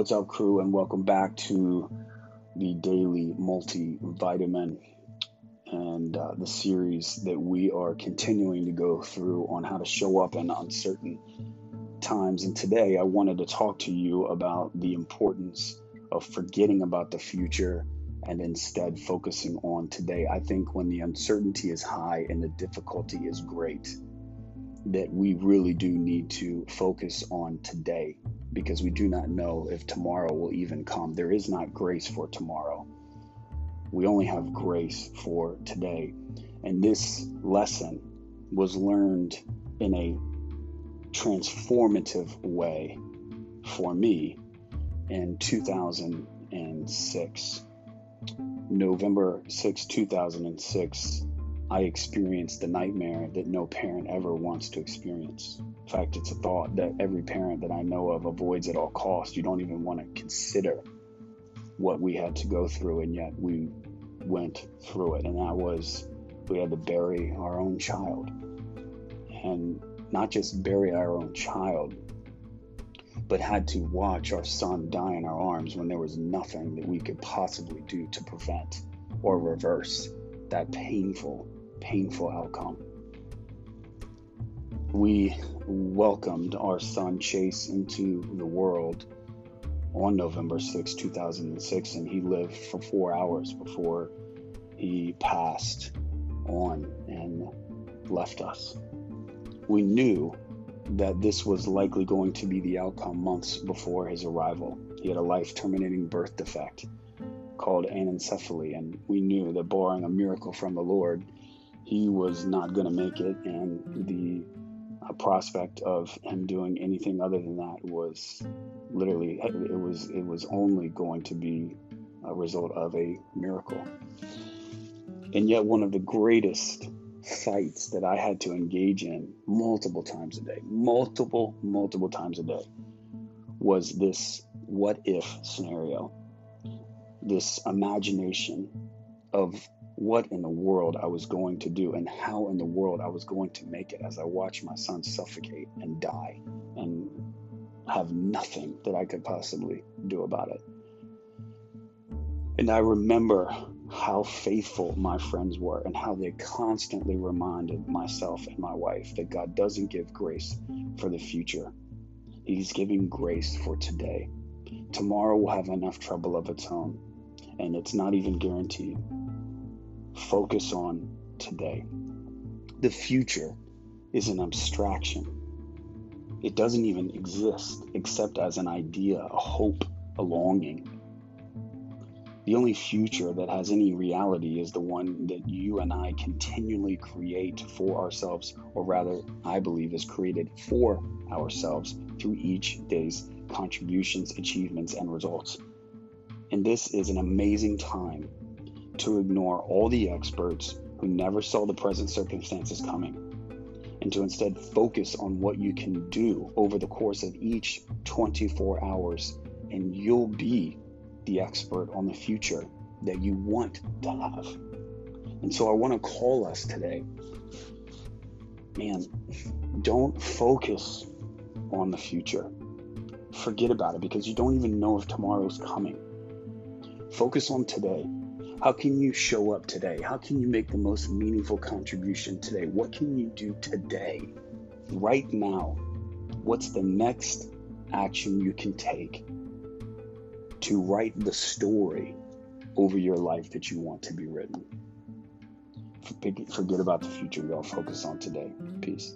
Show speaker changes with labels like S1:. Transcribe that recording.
S1: What's up, crew, and welcome back to the daily multivitamin and uh, the series that we are continuing to go through on how to show up in uncertain times. And today, I wanted to talk to you about the importance of forgetting about the future and instead focusing on today. I think when the uncertainty is high and the difficulty is great, that we really do need to focus on today because we do not know if tomorrow will even come. There is not grace for tomorrow. We only have grace for today. And this lesson was learned in a transformative way for me in 2006. November 6, 2006, I experienced the nightmare that no parent ever wants to experience. In fact, it's a thought that every parent that I know of avoids at all costs. You don't even want to consider what we had to go through, and yet we went through it. And that was we had to bury our own child. And not just bury our own child, but had to watch our son die in our arms when there was nothing that we could possibly do to prevent or reverse that painful painful outcome. We welcomed our son Chase into the world on November 6, 2006, and he lived for four hours before he passed on and left us. We knew that this was likely going to be the outcome months before his arrival. He had a life terminating birth defect called anencephaly, and we knew that barring a miracle from the Lord, he was not going to make it, and the uh, prospect of him doing anything other than that was literally it was it was only going to be a result of a miracle. And yet, one of the greatest fights that I had to engage in multiple times a day, multiple, multiple times a day, was this what if scenario, this imagination of what in the world I was going to do and how in the world I was going to make it as I watched my son suffocate and die and have nothing that I could possibly do about it. And I remember how faithful my friends were and how they constantly reminded myself and my wife that God doesn't give grace for the future, He's giving grace for today. Tomorrow will have enough trouble of its own, and it's not even guaranteed focus on today. The future is an abstraction. It doesn't even exist except as an idea, a hope, a longing. The only future that has any reality is the one that you and I continually create for ourselves, or rather, I believe, is created for ourselves through each day's contributions, achievements, and results. And this is an amazing time to ignore all the experts who never saw the present circumstances coming and to instead focus on what you can do over the course of each 24 hours, and you'll be the expert on the future that you want to have. And so I want to call us today. Man, don't focus on the future. Forget about it because you don't even know if tomorrow's coming. Focus on today. How can you show up today? How can you make the most meaningful contribution today? What can you do today, right now? What's the next action you can take to write the story over your life that you want to be written? Forget about the future, y'all. Focus on today. Peace.